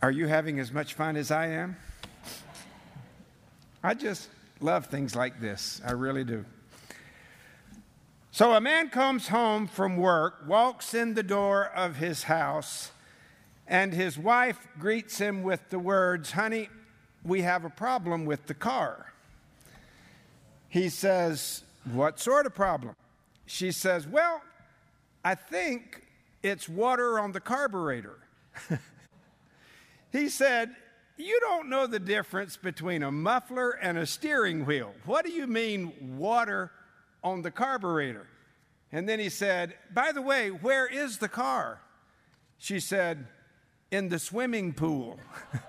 Are you having as much fun as I am? I just love things like this. I really do. So a man comes home from work, walks in the door of his house, and his wife greets him with the words, Honey, we have a problem with the car. He says, What sort of problem? She says, Well, I think it's water on the carburetor. he said, You don't know the difference between a muffler and a steering wheel. What do you mean, water on the carburetor? And then he said, By the way, where is the car? She said, In the swimming pool.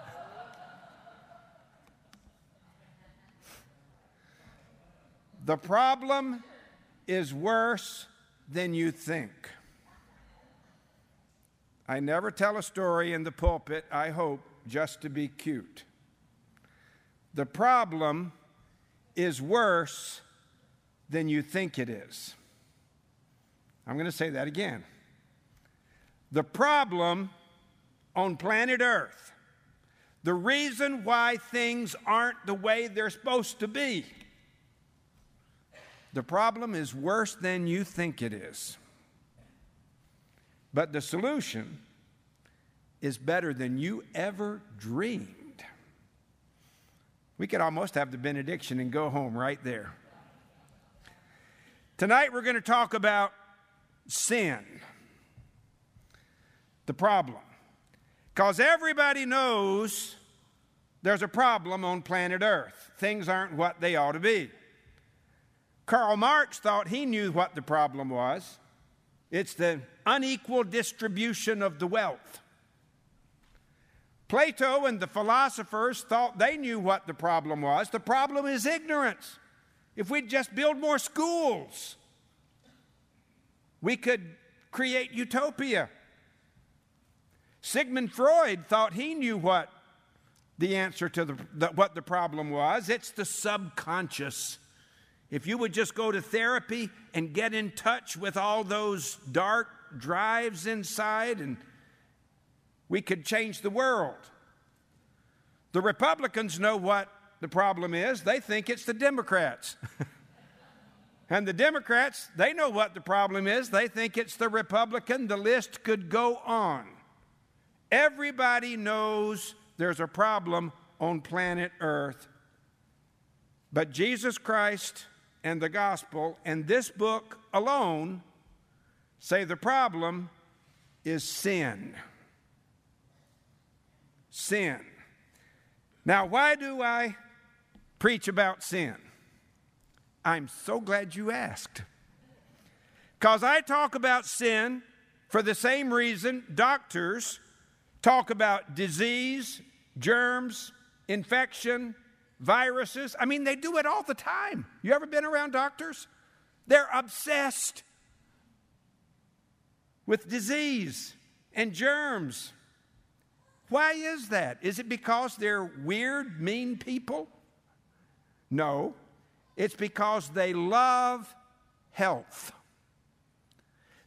the problem is worse than you think. I never tell a story in the pulpit, I hope, just to be cute. The problem is worse than you think it is. I'm going to say that again. The problem on planet Earth, the reason why things aren't the way they're supposed to be, the problem is worse than you think it is. But the solution is better than you ever dreamed. We could almost have the benediction and go home right there. Tonight we're going to talk about sin, the problem. Because everybody knows there's a problem on planet Earth. Things aren't what they ought to be. Karl Marx thought he knew what the problem was it's the unequal distribution of the wealth. Plato and the philosophers thought they knew what the problem was. The problem is ignorance. If we'd just build more schools, we could create utopia. Sigmund Freud thought he knew what the answer to the, the, what the problem was. It's the subconscious. If you would just go to therapy and get in touch with all those dark drives inside, and we could change the world. The Republicans know what the problem is. They think it's the Democrats. and the Democrats, they know what the problem is. They think it's the Republican. The list could go on. Everybody knows there's a problem on planet Earth. But Jesus Christ and the gospel and this book alone say the problem is sin. Sin. Now, why do I preach about sin? I'm so glad you asked. Because I talk about sin for the same reason doctors talk about disease, germs, infection, viruses. I mean, they do it all the time. You ever been around doctors? They're obsessed with disease and germs. Why is that? Is it because they're weird, mean people? No, it's because they love health.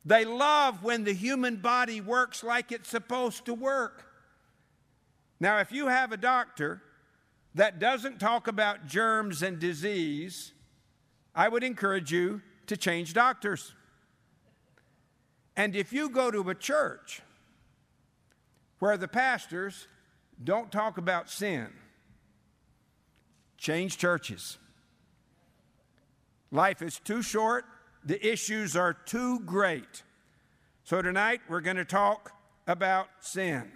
They love when the human body works like it's supposed to work. Now, if you have a doctor that doesn't talk about germs and disease, I would encourage you to change doctors. And if you go to a church where the pastors don't talk about sin, change churches. Life is too short, the issues are too great. So tonight we're going to talk about sin.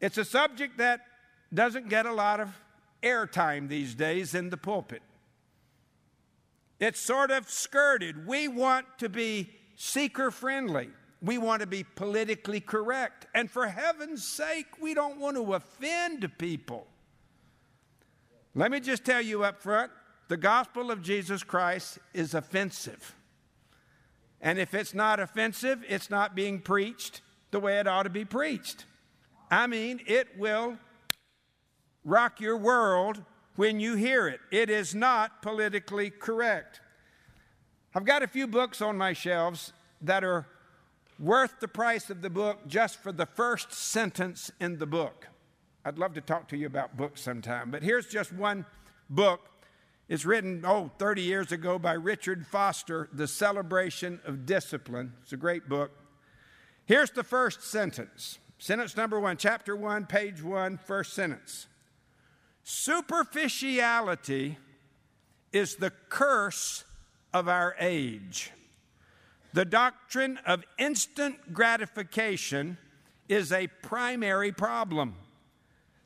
It's a subject that doesn't get a lot of airtime these days in the pulpit. It's sort of skirted. We want to be seeker friendly. We want to be politically correct. And for heaven's sake, we don't want to offend people. Let me just tell you up front the gospel of Jesus Christ is offensive. And if it's not offensive, it's not being preached the way it ought to be preached. I mean, it will rock your world when you hear it. It is not politically correct. I've got a few books on my shelves that are worth the price of the book just for the first sentence in the book. I'd love to talk to you about books sometime, but here's just one book. It's written, oh, 30 years ago by Richard Foster, The Celebration of Discipline. It's a great book. Here's the first sentence. Sentence number one, chapter one, page one, first sentence. Superficiality is the curse of our age. The doctrine of instant gratification is a primary problem.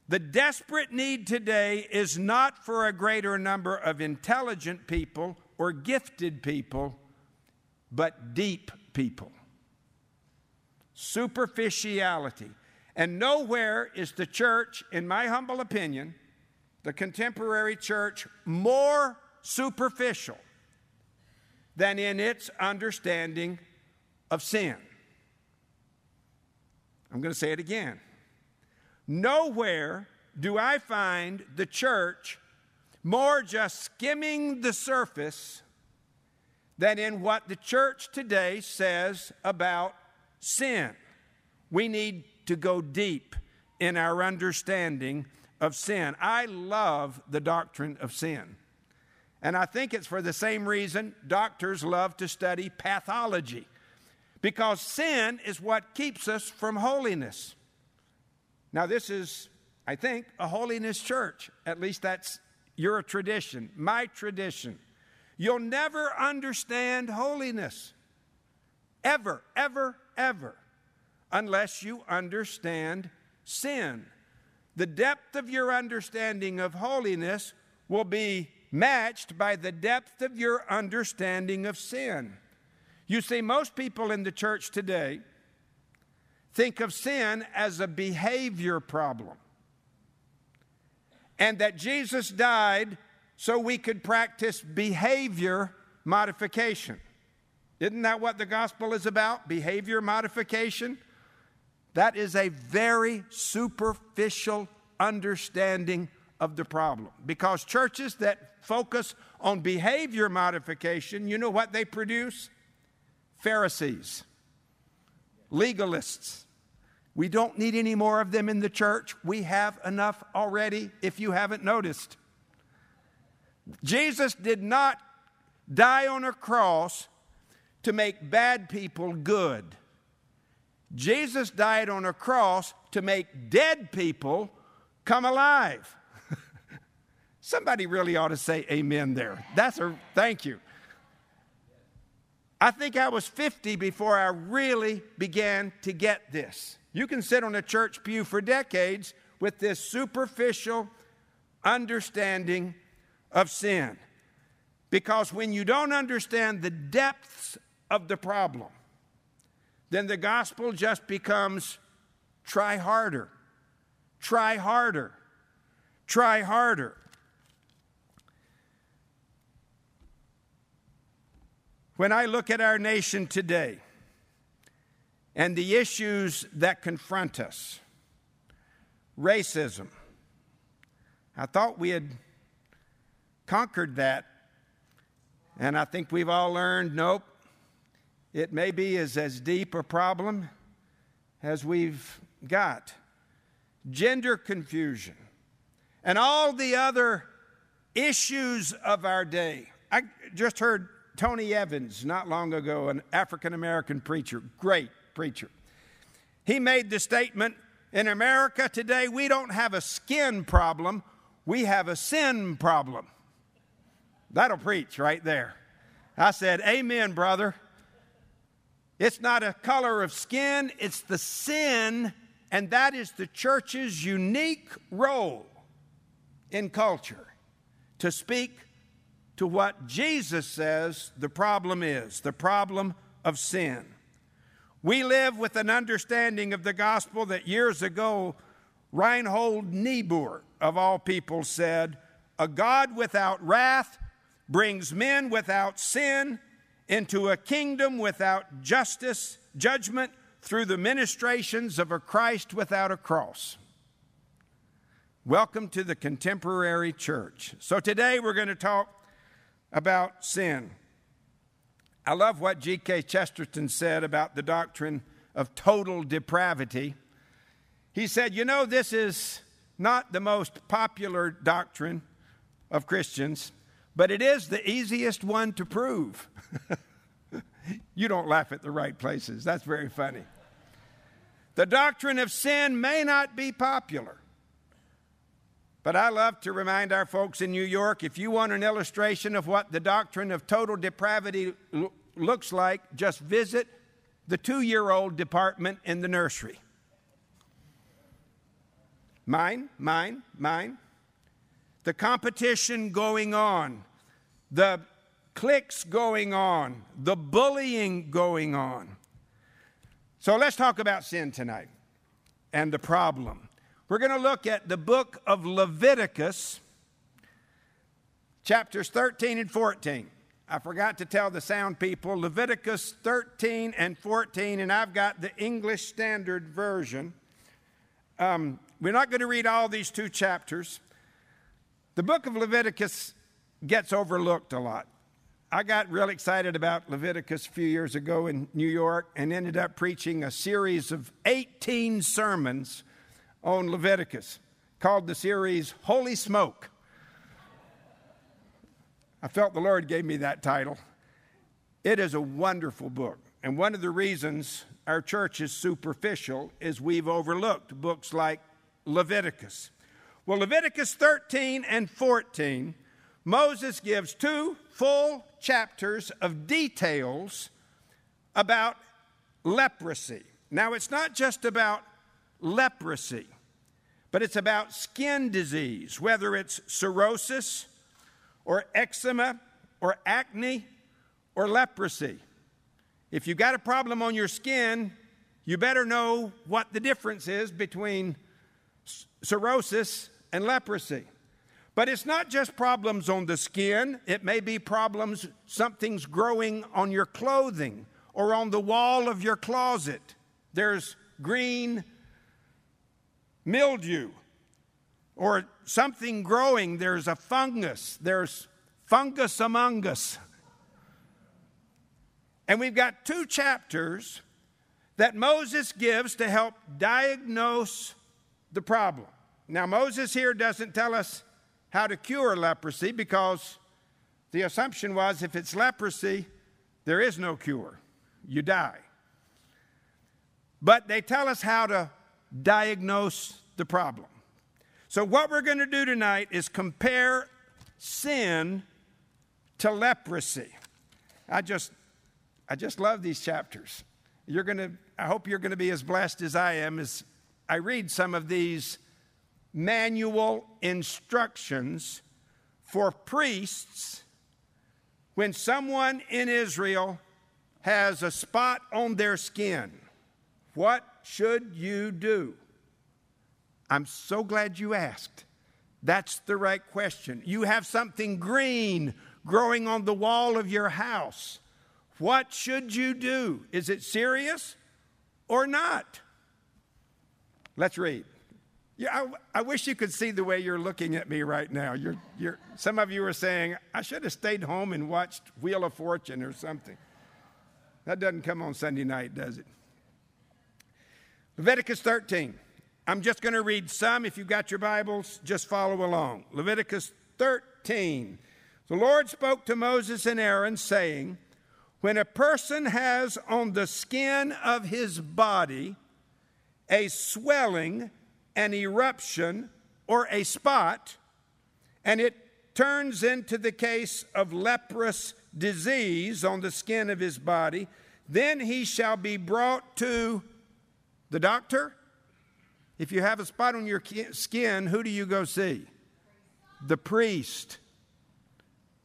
The desperate need today is not for a greater number of intelligent people or gifted people, but deep people superficiality. And nowhere is the church, in my humble opinion, the contemporary church, more superficial than in its understanding of sin. I'm going to say it again. Nowhere do I find the church more just skimming the surface than in what the church today says about sin. We need to go deep in our understanding of sin. I love the doctrine of sin. And I think it's for the same reason doctors love to study pathology, because sin is what keeps us from holiness. Now, this is, I think, a holiness church. At least that's your tradition, my tradition. You'll never understand holiness. Ever, ever, ever unless you understand sin. The depth of your understanding of holiness will be matched by the depth of your understanding of sin. You see, most people in the church today think of sin as a behavior problem, and that Jesus died so we could practice behavior modification. Isn't that what the gospel is about? Behavior modification? That is a very superficial understanding of the problem. Because churches that focus on behavior modification, you know what they produce? Pharisees, legalists. We don't need any more of them in the church. We have enough already, if you haven't noticed. Jesus did not die on a cross to make bad people good. Jesus died on a cross to make dead people come alive. Somebody really ought to say amen there. That's a thank you. I think I was 50 before I really began to get this. You can sit on a church pew for decades with this superficial understanding of sin. Because when you don't understand the depths of the problem, then the gospel just becomes try harder, try harder, try harder. When I look at our nation today and the issues that confront us, racism, I thought we had conquered that. And I think we've all learned nope, it may be as, as deep a problem as we've got. Gender confusion and all the other issues of our day. I just heard Tony Evans not long ago, an African American preacher, great preacher. He made the statement in America today, we don't have a skin problem, we have a sin problem. That'll preach right there. I said, Amen, brother. It's not a color of skin, it's the sin, and that is the church's unique role in culture to speak to what Jesus says the problem is the problem of sin. We live with an understanding of the gospel that years ago Reinhold Niebuhr, of all people, said, A God without wrath brings men without sin into a kingdom without justice, judgment, through the ministrations of a Christ without a cross. Welcome to the contemporary church. So today we're going to talk about sin. I love what G.K. Chesterton said about the doctrine of total depravity. He said, You know, this is not the most popular doctrine of Christians, but it is the easiest one to prove. you don't laugh at the right places. That's very funny. The doctrine of sin may not be popular. But I love to remind our folks in New York if you want an illustration of what the doctrine of total depravity looks like, just visit the two year old department in the nursery. Mine, mine, mine. The competition going on, the cliques going on, the bullying going on. So let's talk about sin tonight and the problem. We're going to look at the book of Leviticus, chapters 13 and 14. I forgot to tell the sound people Leviticus 13 and 14, and I've got the English Standard Version. Um, we're not going to read all these two chapters. The book of Leviticus gets overlooked a lot. I got real excited about Leviticus a few years ago in New York and ended up preaching a series of 18 sermons on Leviticus called the series Holy Smoke. I felt the Lord gave me that title. It is a wonderful book. And one of the reasons our church is superficial is we've overlooked books like Leviticus. Well, Leviticus 13 and 14 Moses gives two full chapters of details about leprosy. Now, it's not just about leprosy, but it's about skin disease, whether it's cirrhosis or eczema or acne or leprosy. If you've got a problem on your skin, you better know what the difference is between cirrhosis and leprosy. But it's not just problems on the skin, it may be problems, something's growing on your clothing or on the wall of your closet. There's green mildew or something growing, there's a fungus, there's fungus among us. And we've got two chapters that Moses gives to help diagnose the problem. Now, Moses here doesn't tell us how to cure leprosy because the assumption was if it's leprosy, there is no cure. You die. But they tell us how to diagnose the problem. So, what we're going to do tonight is compare sin to leprosy. I just, I just love these chapters. You're going to, I hope you're going to be as blessed as I am as I read some of these manual instructions for priests when someone in Israel has a spot on their skin. What should you do? I'm so glad you asked. That's the right question. You have something green growing on the wall of your house. What should you do? Is it serious or not? Let's read. Yeah, I, I, wish you could see the way you're looking at me right now. You're, you're, some of you are saying, I should have stayed home and watched Wheel of Fortune or something. That doesn't come on Sunday night, does it? Leviticus 13. I'm just going to read some. If you've got your Bibles, just follow along. Leviticus 13. The Lord spoke to Moses and Aaron, saying, When a person has on the skin of his body a swelling, an eruption or a spot, and it turns into the case of leprous disease on the skin of his body, then he shall be brought to the doctor. If you have a spot on your skin, who do you go see? The priest.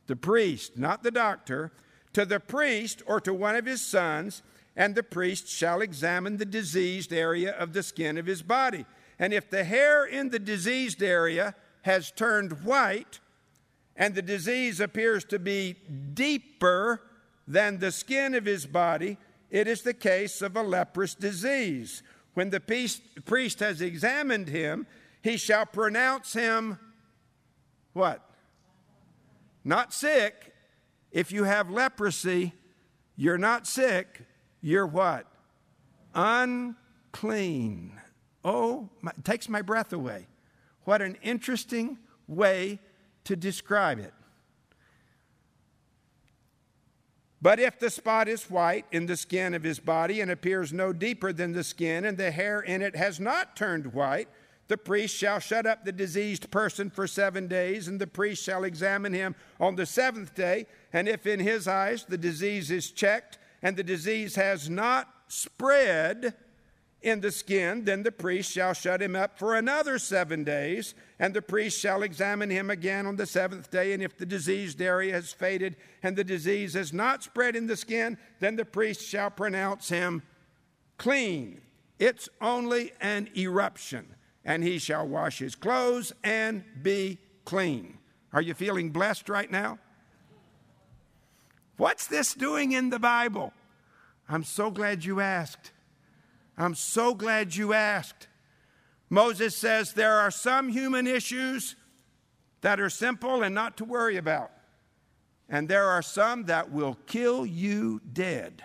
The priest, not the doctor. To the priest or to one of his sons, and the priest shall examine the diseased area of the skin of his body. And if the hair in the diseased area has turned white and the disease appears to be deeper than the skin of his body, it is the case of a leprous disease. When the priest has examined him, he shall pronounce him what? Not sick. If you have leprosy, you're not sick, you're what? Unclean. Oh, my, takes my breath away. What an interesting way to describe it. But if the spot is white in the skin of his body and appears no deeper than the skin, and the hair in it has not turned white, the priest shall shut up the diseased person for seven days, and the priest shall examine him on the seventh day. And if in his eyes the disease is checked, and the disease has not spread, in the skin, then the priest shall shut him up for another seven days, and the priest shall examine him again on the seventh day. And if the diseased area has faded and the disease has not spread in the skin, then the priest shall pronounce him clean. It's only an eruption, and he shall wash his clothes and be clean. Are you feeling blessed right now? What's this doing in the Bible? I'm so glad you asked. I'm so glad you asked. Moses says there are some human issues that are simple and not to worry about, and there are some that will kill you dead.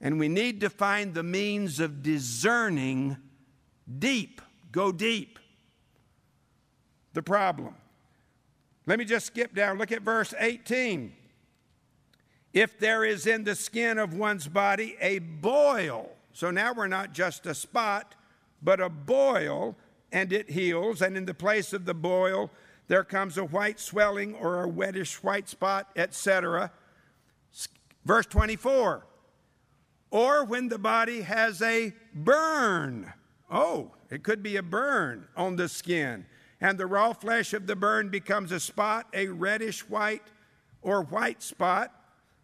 And we need to find the means of discerning deep, go deep, the problem. Let me just skip down. Look at verse 18. If there is in the skin of one's body a boil, so now we're not just a spot, but a boil, and it heals. And in the place of the boil, there comes a white swelling or a reddish white spot, etc. Verse 24. Or when the body has a burn. Oh, it could be a burn on the skin. And the raw flesh of the burn becomes a spot, a reddish white or white spot.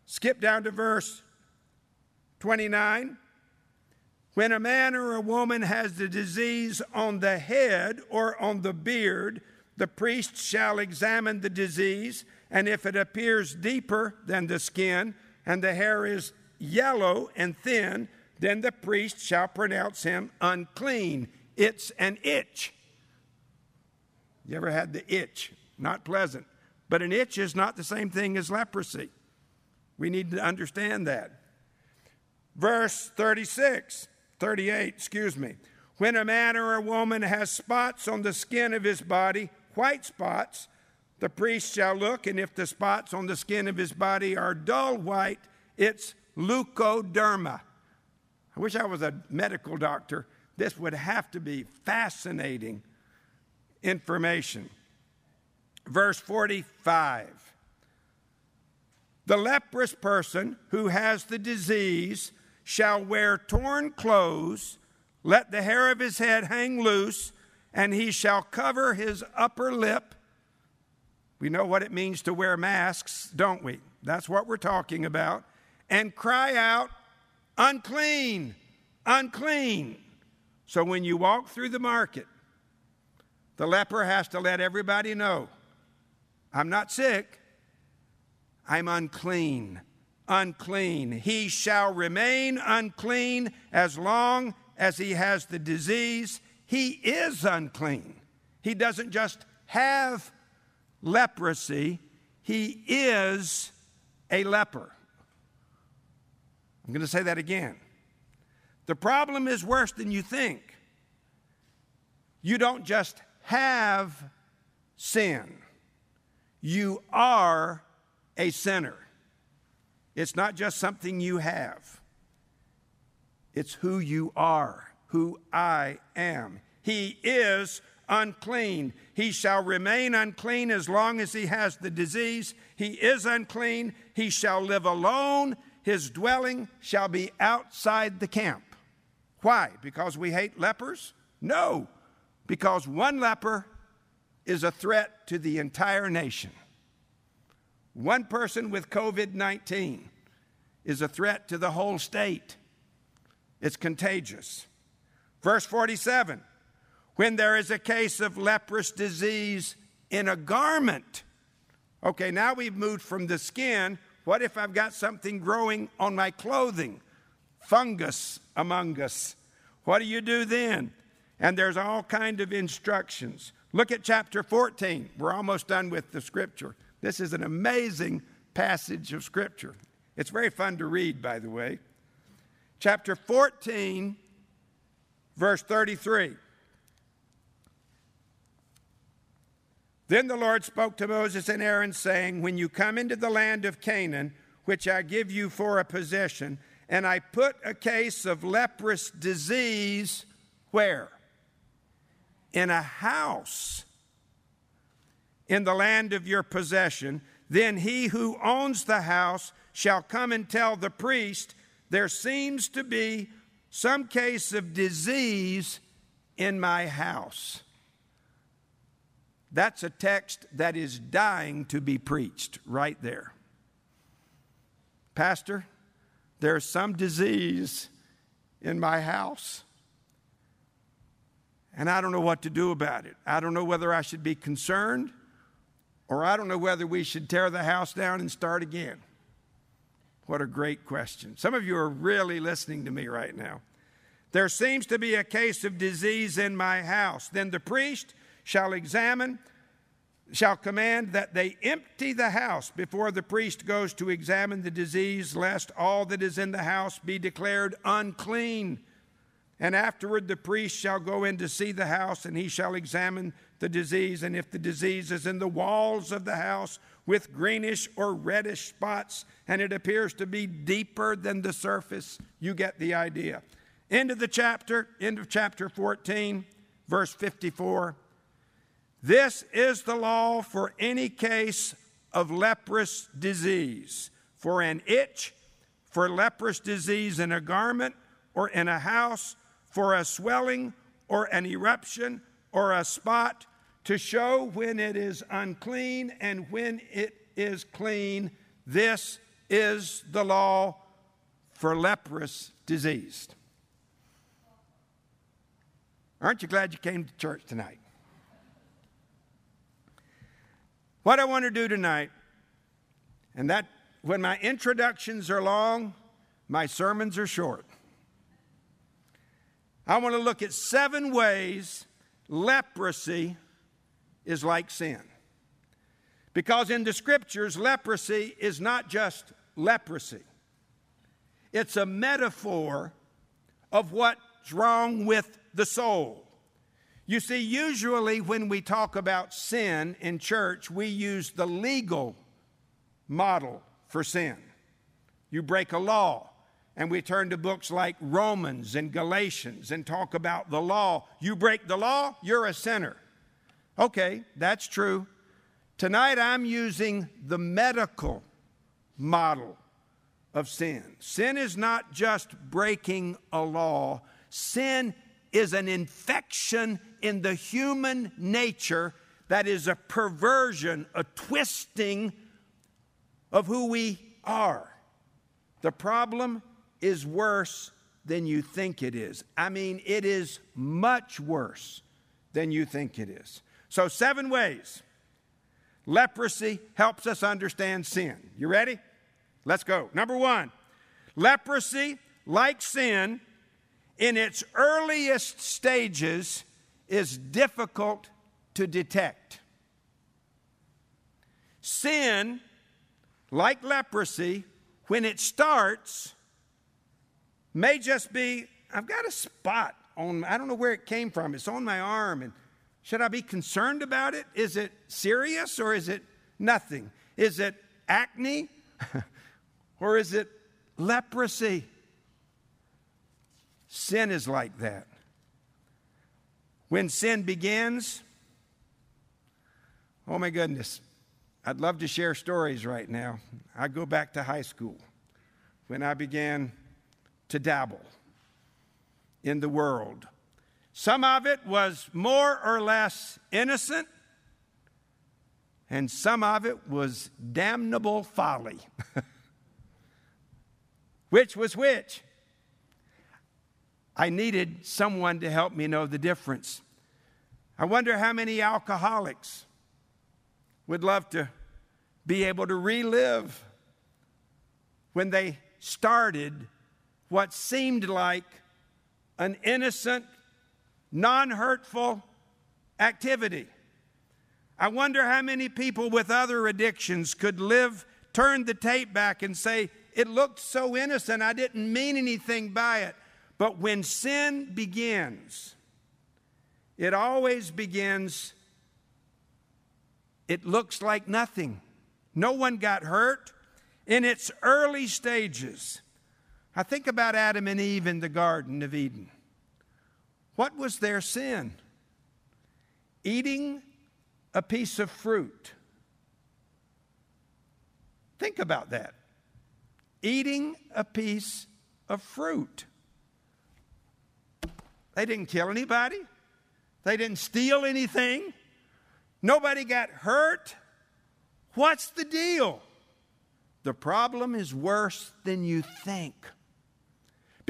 Skip down to verse 29. When a man or a woman has the disease on the head or on the beard, the priest shall examine the disease, and if it appears deeper than the skin, and the hair is yellow and thin, then the priest shall pronounce him unclean. It's an itch. You ever had the itch? Not pleasant. But an itch is not the same thing as leprosy. We need to understand that. Verse 36 38, excuse me. When a man or a woman has spots on the skin of his body, white spots, the priest shall look, and if the spots on the skin of his body are dull white, it's leukoderma. I wish I was a medical doctor. This would have to be fascinating information. Verse 45 The leprous person who has the disease shall wear torn clothes, let the hair of his head hang loose, and he shall cover his upper lip. We know what it means to wear masks, don't we? That's what we're talking about. And cry out, unclean, unclean. So when you walk through the market, the leper has to let everybody know I'm not sick, I'm unclean unclean. He shall remain unclean as long as he has the disease. He is unclean. He doesn't just have leprosy, he is a leper. I'm going to say that again. The problem is worse than you think. You don't just have sin, you are a sinner. It's not just something you have, it's who you are, who I am. He is unclean. He shall remain unclean as long as he has the disease. He is unclean. He shall live alone. His dwelling shall be outside the camp. Why? Because we hate lepers? No, because one leper is a threat to the entire nation. One person with COVID 19 is a threat to the whole state. It's contagious. Verse 47 When there is a case of leprous disease in a garment, okay, now we've moved from the skin. What if I've got something growing on my clothing? Fungus among us. What do you do then? And there's all kind of instructions. Look at chapter 14. We're almost done with the scripture. This is an amazing passage of Scripture. It's very fun to read, by the way. Chapter 14, verse 33. Then the Lord spoke to Moses and Aaron, saying, When you come into the land of Canaan, which I give you for a possession, and I put a case of leprous disease where? In a house in the land of your possession, then he who owns the house shall come and tell the priest, There seems to be some case of disease in my house. That's a text that is dying to be preached right there. Pastor, there's some disease in my house. And I don't know what to do about it. I don't know whether I should be concerned or I don't know whether we should tear the house down and start again. What a great question. Some of you are really listening to me right now. There seems to be a case of disease in my house. Then the priest shall examine, shall command that they empty the house before the priest goes to examine the disease, lest all that is in the house be declared unclean. And afterward the priest shall go in to see the house, and he shall examine the disease. And if the disease is in the walls of the house with greenish or reddish spots, and it appears to be deeper than the surface, you get the idea. End of the chapter, end of chapter 14, verse 54. This is the law for any case of leprous disease, for an itch, for leprous disease in a garment or in a house, for a swelling or an eruption or a spot, to show when it is unclean and when it is clean. This is the law for leprous disease. Aren't you glad you came to church tonight? What I want to do tonight, and that when my introductions are long, my sermons are short. I want to look at seven ways leprosy is like sin. Because in the scriptures, leprosy is not just leprosy, it's a metaphor of what's wrong with the soul. You see, usually when we talk about sin in church, we use the legal model for sin. You break a law, and we turn to books like Romans and Galatians and talk about the law. You break the law, you're a sinner. Okay, that's true. Tonight I'm using the medical model of sin. Sin is not just breaking a law, sin is an infection in the human nature that is a perversion, a twisting of who we are. The problem is worse than you think it is. I mean, it is much worse than you think it is. So, seven ways leprosy helps us understand sin. You ready? Let's go. Number one, leprosy, like sin, in its earliest stages is difficult to detect. Sin, like leprosy, when it starts, may just be I've got a spot on, I don't know where it came from, it's on my arm. And should I be concerned about it? Is it serious or is it nothing? Is it acne or is it leprosy? Sin is like that. When sin begins, oh my goodness, I'd love to share stories right now. I go back to high school when I began to dabble in the world. Some of it was more or less innocent, and some of it was damnable folly. which was which? I needed someone to help me know the difference. I wonder how many alcoholics would love to be able to relive when they started what seemed like an innocent, non hurtful activity. I wonder how many people with other addictions could live, turn the tape back, and say, It looked so innocent, I didn't mean anything by it. But when sin begins, it always begins it looks like nothing. No one got hurt in its early stages. I think about Adam and Eve in the Garden of Eden. What was their sin? Eating a piece of fruit. Think about that. Eating a piece of fruit. They didn't kill anybody, they didn't steal anything, nobody got hurt. What's the deal? The problem is worse than you think.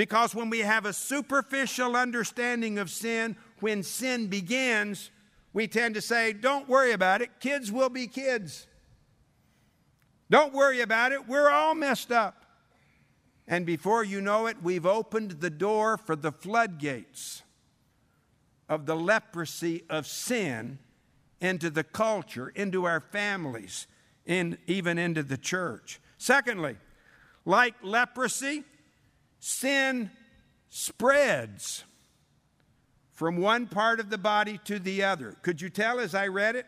Because when we have a superficial understanding of sin, when sin begins, we tend to say, Don't worry about it. Kids will be kids. Don't worry about it. We're all messed up. And before you know it, we've opened the door for the floodgates of the leprosy of sin into the culture, into our families, in, even into the church. Secondly, like leprosy, sin spreads from one part of the body to the other. Could you tell as I read it?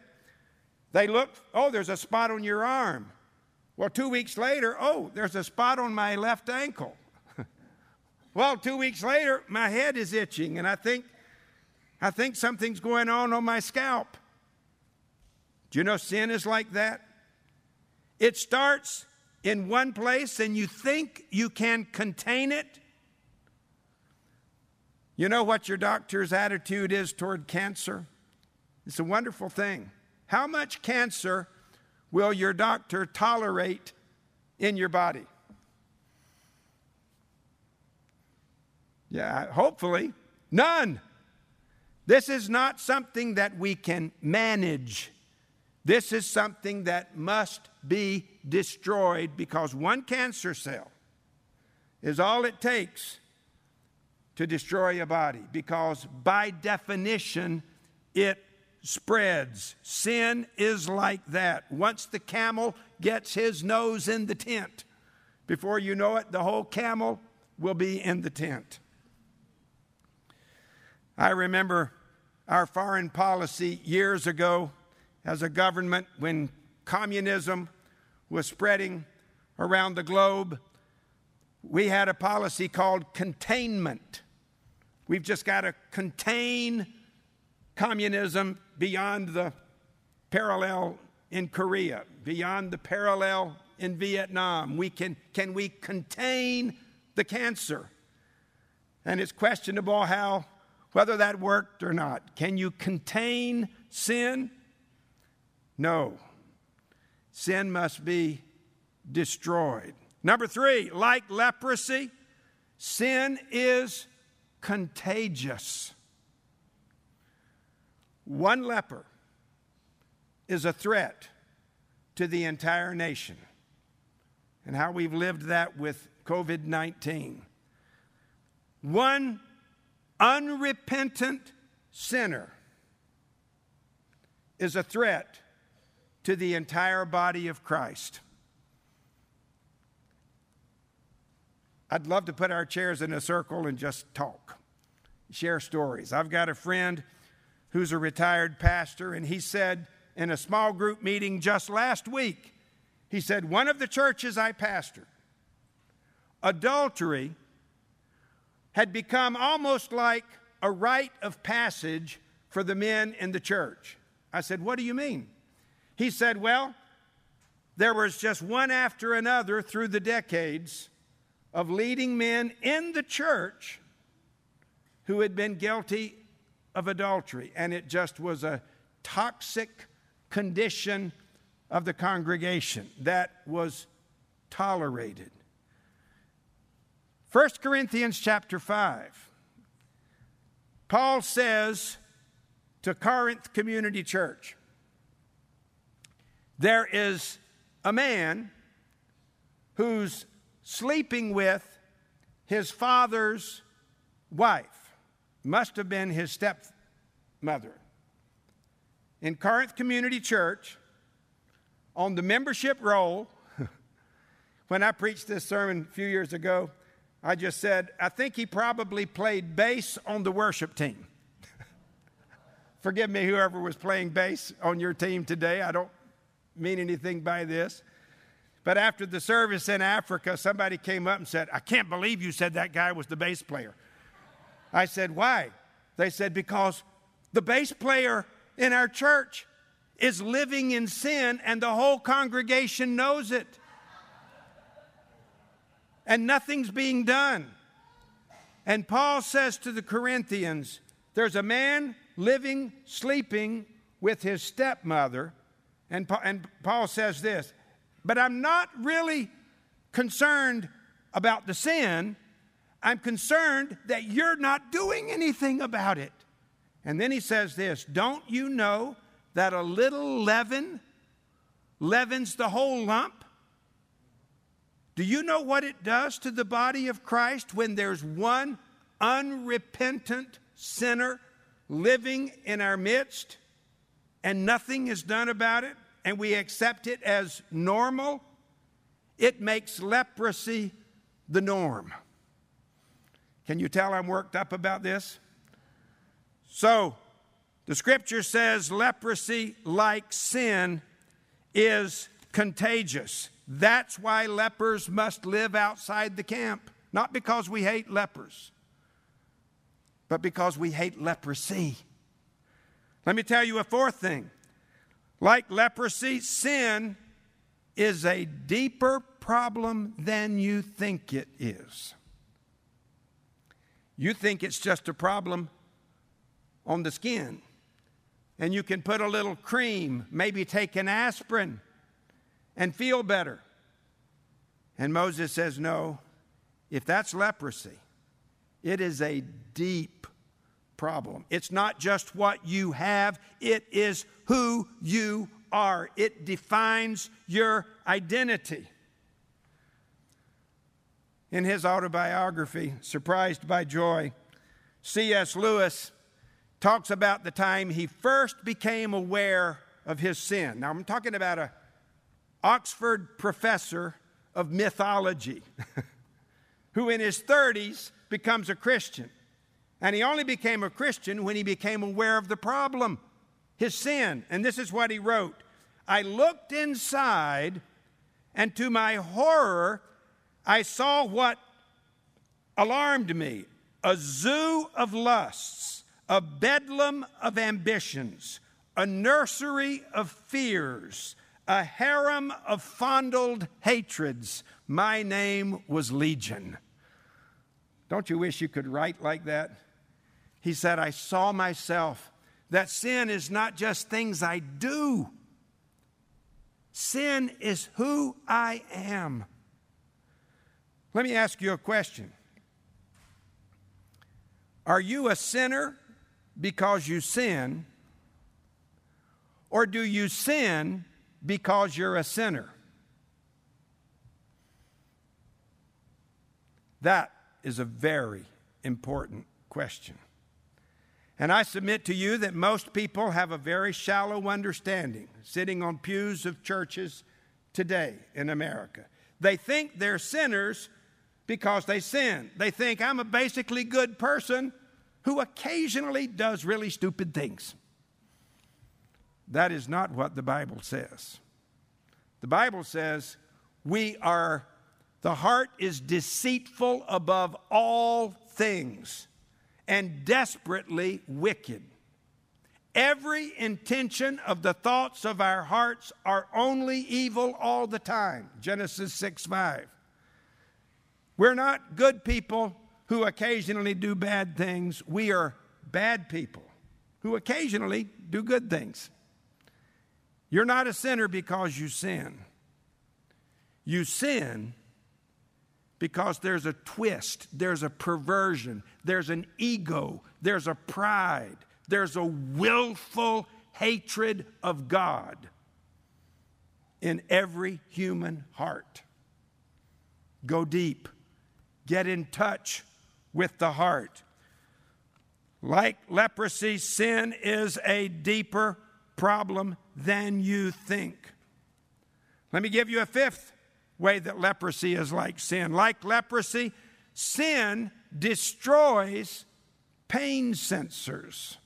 They looked, oh, there's a spot on your arm. Well, two weeks later, oh, there's a spot on my left ankle. well, two weeks later, my head is itching, and I think, I think something's going on on my scalp. Do you know sin is like that? It starts in one place and you think you can contain it. You know what your doctor's attitude is toward cancer? It's a wonderful thing. How much cancer will your doctor tolerate in your body? Yeah, hopefully, none. This is not something that we can manage. This is something that must be destroyed because one cancer cell is all it takes to destroy a body because by definition it spreads. Sin is like that. Once the camel gets his nose in the tent, before you know it, the whole camel will be in the tent. I remember our foreign policy years ago as a government when communism was spreading around the globe. We had a policy called containment. We've just got to contain communism beyond the parallel in Korea, beyond the parallel in Vietnam. We can, can we contain the cancer? And it's questionable how, whether that worked or not. Can you contain sin? No. Sin must be destroyed. Number three, like leprosy, sin is contagious. One leper is a threat to the entire nation, and how we've lived that with COVID 19. One unrepentant sinner is a threat to the entire body of Christ. I'd love to put our chairs in a circle and just talk, share stories. I've got a friend who's a retired pastor, and he said in a small group meeting just last week, he said, One of the churches I pastored, adultery had become almost like a rite of passage for the men in the church. I said, What do you mean? He said, Well, there was just one after another through the decades of leading men in the church who had been guilty of adultery, and it just was a toxic condition of the congregation that was tolerated. 1 Corinthians chapter 5. Paul says to Corinth Community Church, there is a man who's sleeping with his father's wife, must have been his stepmother. In Corinth Community Church, on the membership roll, when I preached this sermon a few years ago, I just said, I think he probably played bass on the worship team. Forgive me, whoever was playing bass on your team today. I don't mean anything by this. But after the service in Africa, somebody came up and said, I can't believe you said that guy was the bass player. I said, Why? They said, Because the bass player in our church is living in sin and the whole congregation knows it. And nothing's being done. And Paul says to the Corinthians, There's a man living, sleeping with his stepmother. And, and Paul says this but I'm not really concerned about the sin. I'm concerned that you're not doing anything about it. And then he says this Don't you know that a little leaven leavens the whole lump? Do you know what it does to the body of Christ when there's one unrepentant sinner living in our midst and nothing is done about it? And we accept it as normal, it makes leprosy the norm. Can you tell I'm worked up about this? So, the scripture says leprosy, like sin, is contagious. That's why lepers must live outside the camp. Not because we hate lepers, but because we hate leprosy. Let me tell you a fourth thing like leprosy, sin is a deeper problem than you think it is. You think it's just a problem on the skin, and you can put a little cream, maybe take an aspirin, and feel better. And Moses says, No, if that's leprosy, it is a deep problem. It's not just what you have, it is who you are. It defines your identity. In his autobiography, Surprised by Joy, C.S. Lewis talks about the time he first became aware of his sin. Now, I'm talking about a Oxford professor of mythology who in his 30s becomes a Christian. And he only became a Christian when he became aware of the problem, his sin. And this is what he wrote I looked inside, and to my horror, I saw what alarmed me a zoo of lusts, a bedlam of ambitions, a nursery of fears, a harem of fondled hatreds. My name was Legion. Don't you wish you could write like that? He said, I saw myself. That sin is not just things I do, sin is who I am. Let me ask you a question Are you a sinner because you sin, or do you sin because you're a sinner? That is a very important question. And I submit to you that most people have a very shallow understanding sitting on pews of churches today in America. They think they're sinners because they sin. They think I'm a basically good person who occasionally does really stupid things. That is not what the Bible says. The Bible says we are, the heart is deceitful above all things and desperately wicked. Every intention of the thoughts of our hearts are only evil all the time. Genesis 6 5. We're not good people who occasionally do bad things. We are bad people who occasionally do good things. You're not a sinner because you sin. You sin because there's a twist, there's a perversion, there's an ego, there's a pride, there's a willful hatred of God in every human heart. Go deep, get in touch with the heart. Like leprosy, sin is a deeper problem than you think. Let me give you a fifth way that leprosy is like sin. Like leprosy, sin destroys pain sensors.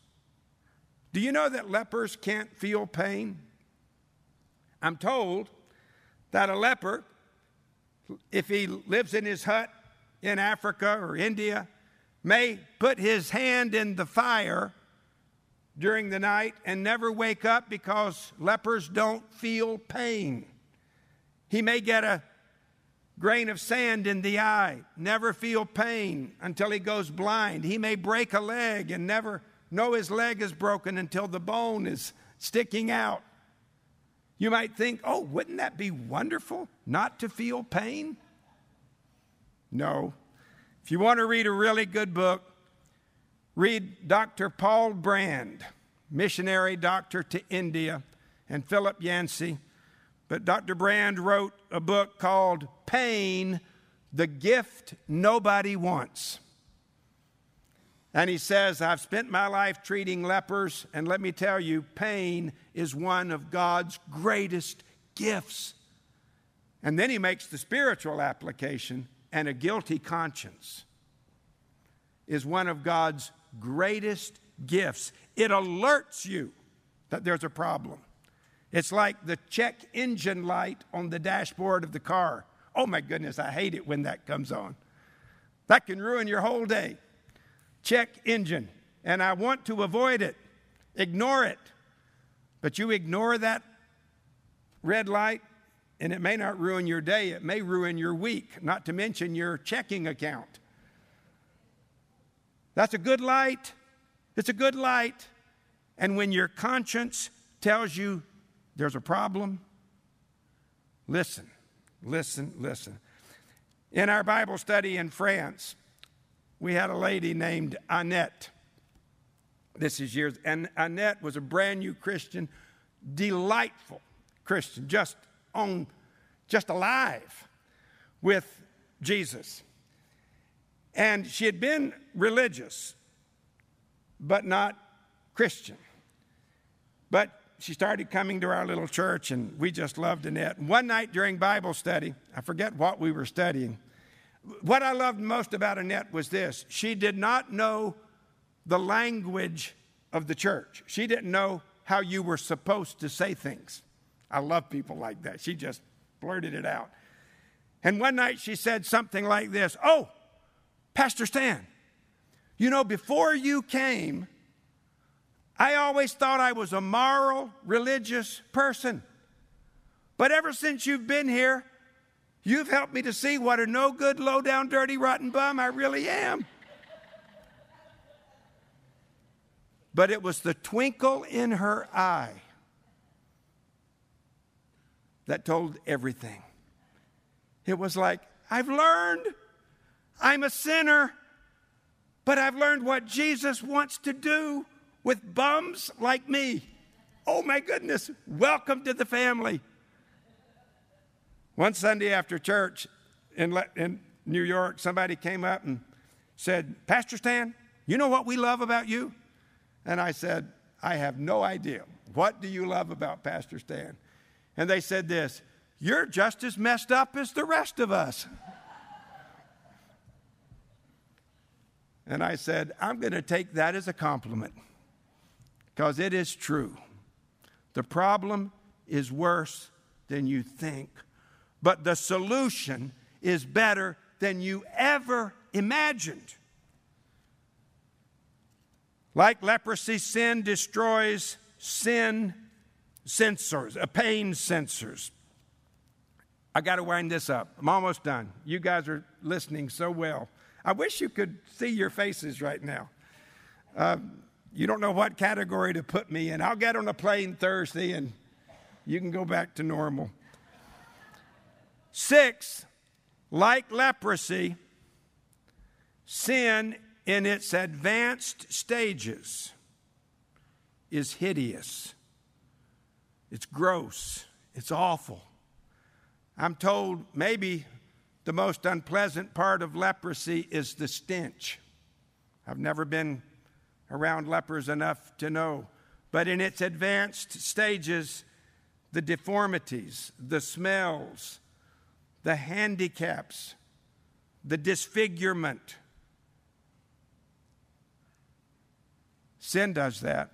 Do you know that lepers can't feel pain? I'm told that a leper, if he lives in his hut in Africa or India, may put his hand in the fire during the night and never wake up because lepers don't feel pain. He may get a grain of sand in the eye, never feel pain until he goes blind. He may break a leg and never know his leg is broken until the bone is sticking out. You might think, oh, wouldn't that be wonderful not to feel pain? No. If you want to read a really good book, read Dr. Paul Brand, missionary doctor to India, and Philip Yancey. But Dr. Brand wrote a book called Pain, the Gift Nobody Wants. And he says, I've spent my life treating lepers, and let me tell you, pain is one of God's greatest gifts. And then he makes the spiritual application, and a guilty conscience is one of God's greatest gifts. It alerts you that there's a problem. It's like the check engine light on the dashboard of the car. Oh my goodness, I hate it when that comes on. That can ruin your whole day check engine, and I want to avoid it, ignore it. But you ignore that red light, and it may not ruin your day, it may ruin your week, not to mention your checking account. That's a good light. It's a good light. And when your conscience tells you there's a problem, listen, listen, listen. In our Bible study in France, we had a lady named Annette. This is years, and Annette was a brand new Christian, delightful Christian, just on, just alive with Jesus. And she had been religious, but not Christian. But she started coming to our little church, and we just loved Annette. One night during Bible study, I forget what we were studying, what I loved most about Annette was this she did not know the language of the church, she didn't know how you were supposed to say things. I love people like that. She just blurted it out. And one night she said something like this Oh, Pastor Stan, you know, before you came, I always thought I was a moral, religious person. But ever since you've been here, You've helped me to see what a no good, low down, dirty, rotten bum I really am. But it was the twinkle in her eye that told everything. It was like, I've learned I'm a sinner, but I've learned what Jesus wants to do with bums like me. Oh my goodness, welcome to the family. One Sunday after church in, in New York, somebody came up and said, Pastor Stan, you know what we love about you? And I said, I have no idea. What do you love about Pastor Stan? And they said this You're just as messed up as the rest of us. and I said, I'm going to take that as a compliment because it is true. The problem is worse than you think but the solution is better than you ever imagined. Like leprosy, sin destroys sin sensors, uh, pain sensors. I got to wind this up. I'm almost done. You guys are listening so well. I wish you could see your faces right now. Uh, you don't know what category to put me in. I'll get on a plane Thursday and you can go back to normal. Six, like leprosy, sin in its advanced stages is hideous. It's gross. It's awful. I'm told maybe the most unpleasant part of leprosy is the stench. I've never been around lepers enough to know. But in its advanced stages, the deformities, the smells, the handicaps, the disfigurement. Sin does that.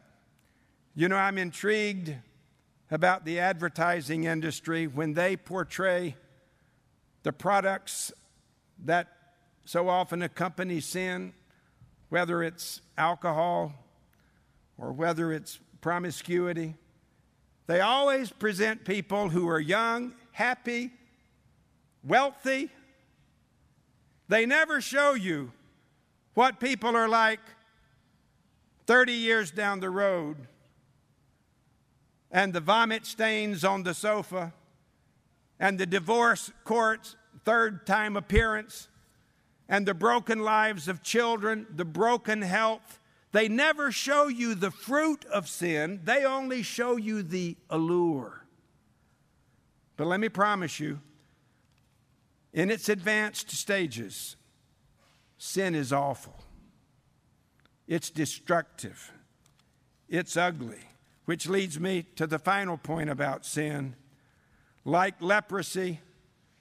You know, I'm intrigued about the advertising industry when they portray the products that so often accompany sin, whether it's alcohol or whether it's promiscuity. They always present people who are young, happy, wealthy. They never show you what people are like 30 years down the road and the vomit stains on the sofa and the divorce court's third time appearance and the broken lives of children, the broken health. They never show you the fruit of sin, they only show you the allure. But let me promise you, in its advanced stages, sin is awful. It's destructive. It's ugly. Which leads me to the final point about sin. Like leprosy,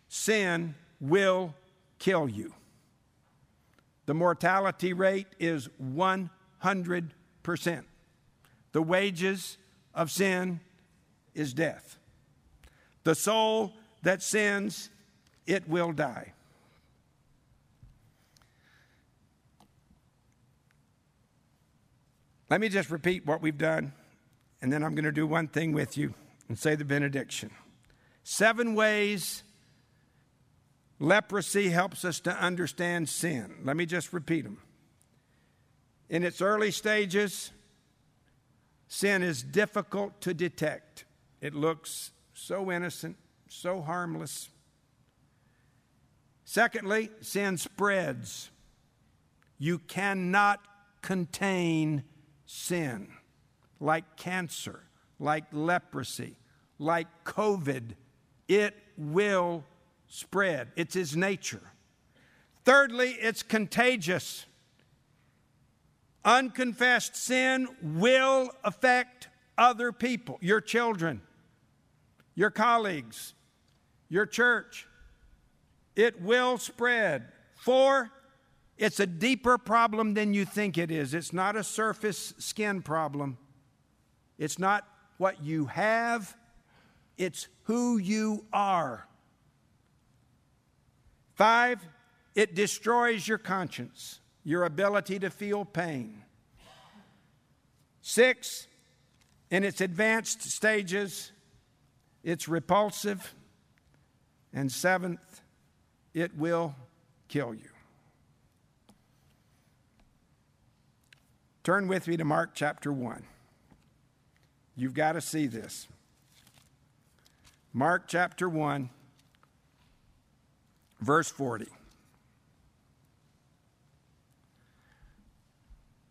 sin will kill you. The mortality rate is 100%. The wages of sin is death. The soul that sins, it will die. Let me just repeat what we've done, and then I'm going to do one thing with you and say the benediction. Seven ways leprosy helps us to understand sin. Let me just repeat them. In its early stages, sin is difficult to detect. It looks so innocent, so harmless. Secondly, sin spreads. You cannot contain sin, like cancer, like leprosy, like COVID, it will spread. It's his nature. Thirdly, it's contagious. Unconfessed sin will affect other people, your children, your colleagues, your church. It will spread. Four, it's a deeper problem than you think it is. It's not a surface skin problem. It's not what you have, it's who you are. Five, it destroys your conscience, your ability to feel pain. Six, in its advanced stages, it's repulsive. And seventh, it will kill you. Turn with me to Mark chapter 1. You've got to see this. Mark chapter 1, verse 40.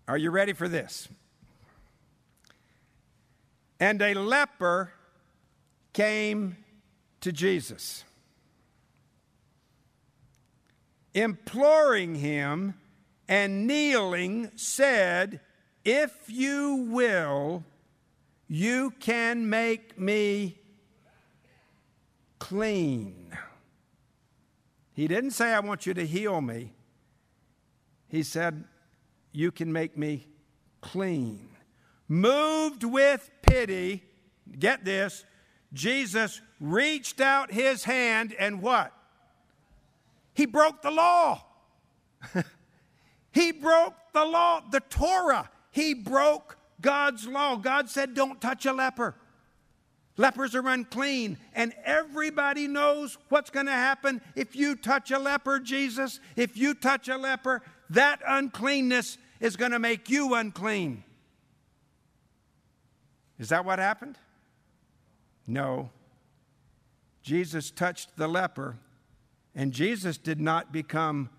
Are you ready for this? And a leper came to Jesus, imploring him and kneeling said, If you will, you can make me clean. He didn't say, I want you to heal me. He said, You can make me clean. Moved with pity, get this, Jesus reached out his hand and what? He broke the law. He broke the law, the Torah. He broke God's law. God said, Don't touch a leper. Lepers are unclean, and everybody knows what's going to happen if you touch a leper, Jesus. If you touch a leper, that uncleanness is going to make you unclean. Is that what happened? No. Jesus touched the leper, and Jesus did not become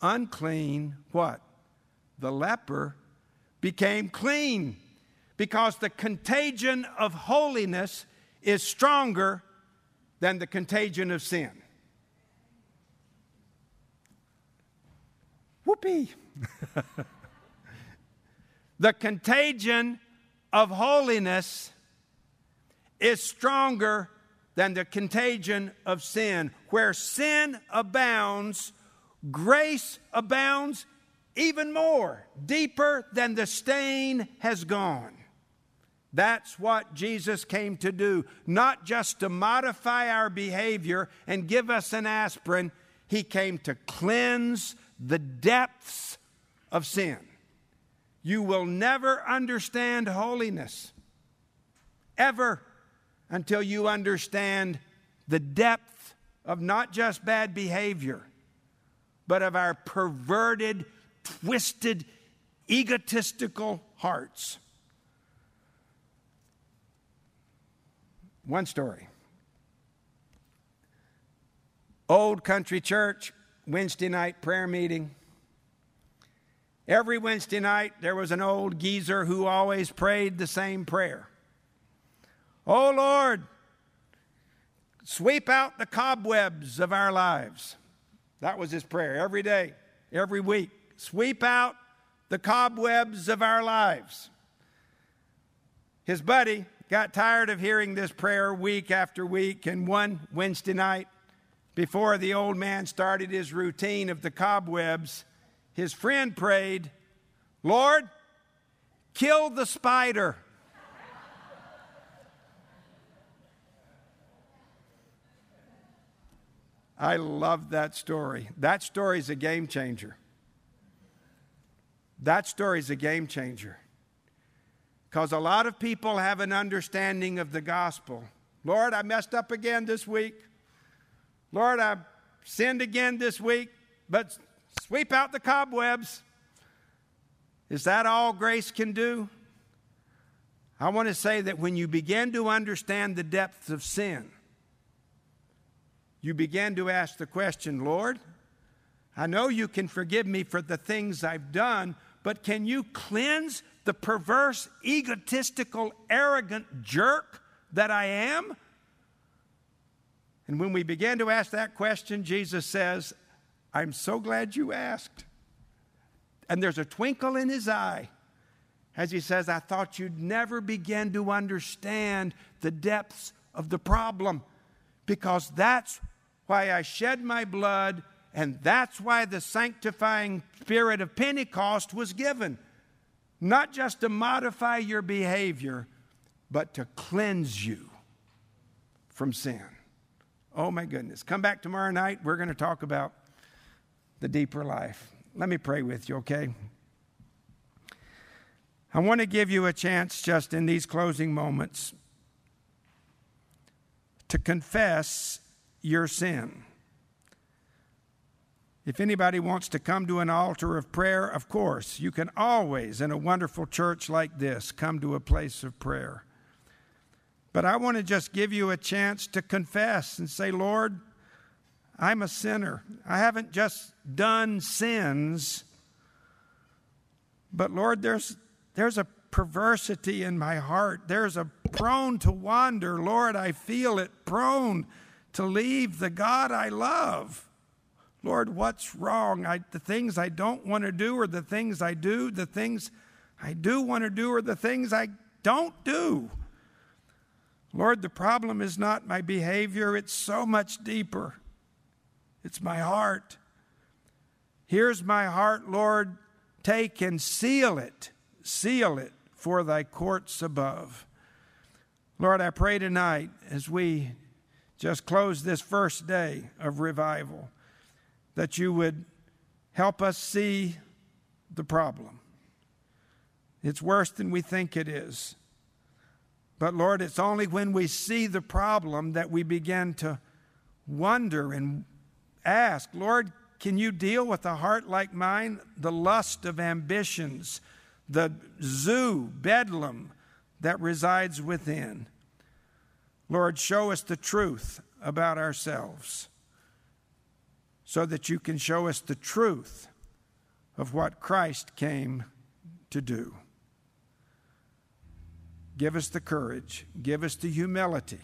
unclean, what? The leper became clean because the contagion of holiness is stronger than the contagion of sin. Whoopee! the contagion of holiness is stronger than the contagion of sin. Where sin abounds, grace abounds even more, deeper than the stain has gone. That's what Jesus came to do, not just to modify our behavior and give us an aspirin. He came to cleanse the depths of sin. You will never understand holiness, ever, until you understand the depth of not just bad behavior, but of our perverted, twisted, egotistical hearts. One story. Old country church, Wednesday night prayer meeting. Every Wednesday night, there was an old geezer who always prayed the same prayer Oh Lord, sweep out the cobwebs of our lives. That was his prayer every day, every week. Sweep out the cobwebs of our lives. His buddy got tired of hearing this prayer week after week, and one Wednesday night, before the old man started his routine of the cobwebs, his friend prayed, Lord, kill the spider. I love that story. That story is a game changer. That story is a game changer. Because a lot of people have an understanding of the gospel. Lord, I messed up again this week. Lord, I sinned again this week, but sweep out the cobwebs. Is that all grace can do? I want to say that when you begin to understand the depths of sin, you begin to ask the question, Lord, I know you can forgive me for the things I've done, but can you cleanse the perverse, egotistical, arrogant jerk that I am? And when we begin to ask that question, Jesus says, I'm so glad you asked. And there's a twinkle in his eye as he says, I thought you'd never begin to understand the depths of the problem because that's why I shed my blood and that's why the sanctifying spirit of Pentecost was given. Not just to modify your behavior, but to cleanse you from sin. Oh my goodness. Come back tomorrow night. We're going to talk about the deeper life. Let me pray with you, okay? I want to give you a chance just in these closing moments to confess your sin. If anybody wants to come to an altar of prayer, of course, you can always, in a wonderful church like this, come to a place of prayer. But I want to just give you a chance to confess and say, Lord, I'm a sinner. I haven't just done sins, but Lord, there's, there's a perversity in my heart. There's a prone to wander. Lord, I feel it prone to leave the God I love. Lord, what's wrong? I, the things I don't want to do are the things I do. The things I do want to do are the things I don't do. Lord, the problem is not my behavior, it's so much deeper. It's my heart. Here's my heart, Lord. Take and seal it, seal it for thy courts above. Lord, I pray tonight as we just close this first day of revival that you would help us see the problem. It's worse than we think it is. But Lord, it's only when we see the problem that we begin to wonder and ask, Lord, can you deal with a heart like mine? The lust of ambitions, the zoo, bedlam that resides within. Lord, show us the truth about ourselves so that you can show us the truth of what Christ came to do. Give us the courage, give us the humility.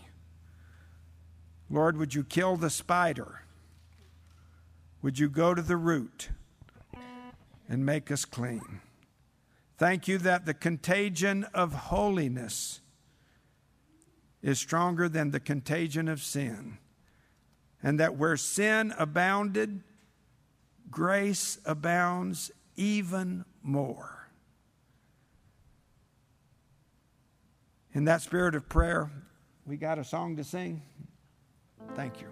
Lord, would you kill the spider? Would you go to the root and make us clean? Thank you that the contagion of holiness is stronger than the contagion of sin and that where sin abounded, grace abounds even more. In that spirit of prayer, we got a song to sing. Thank you.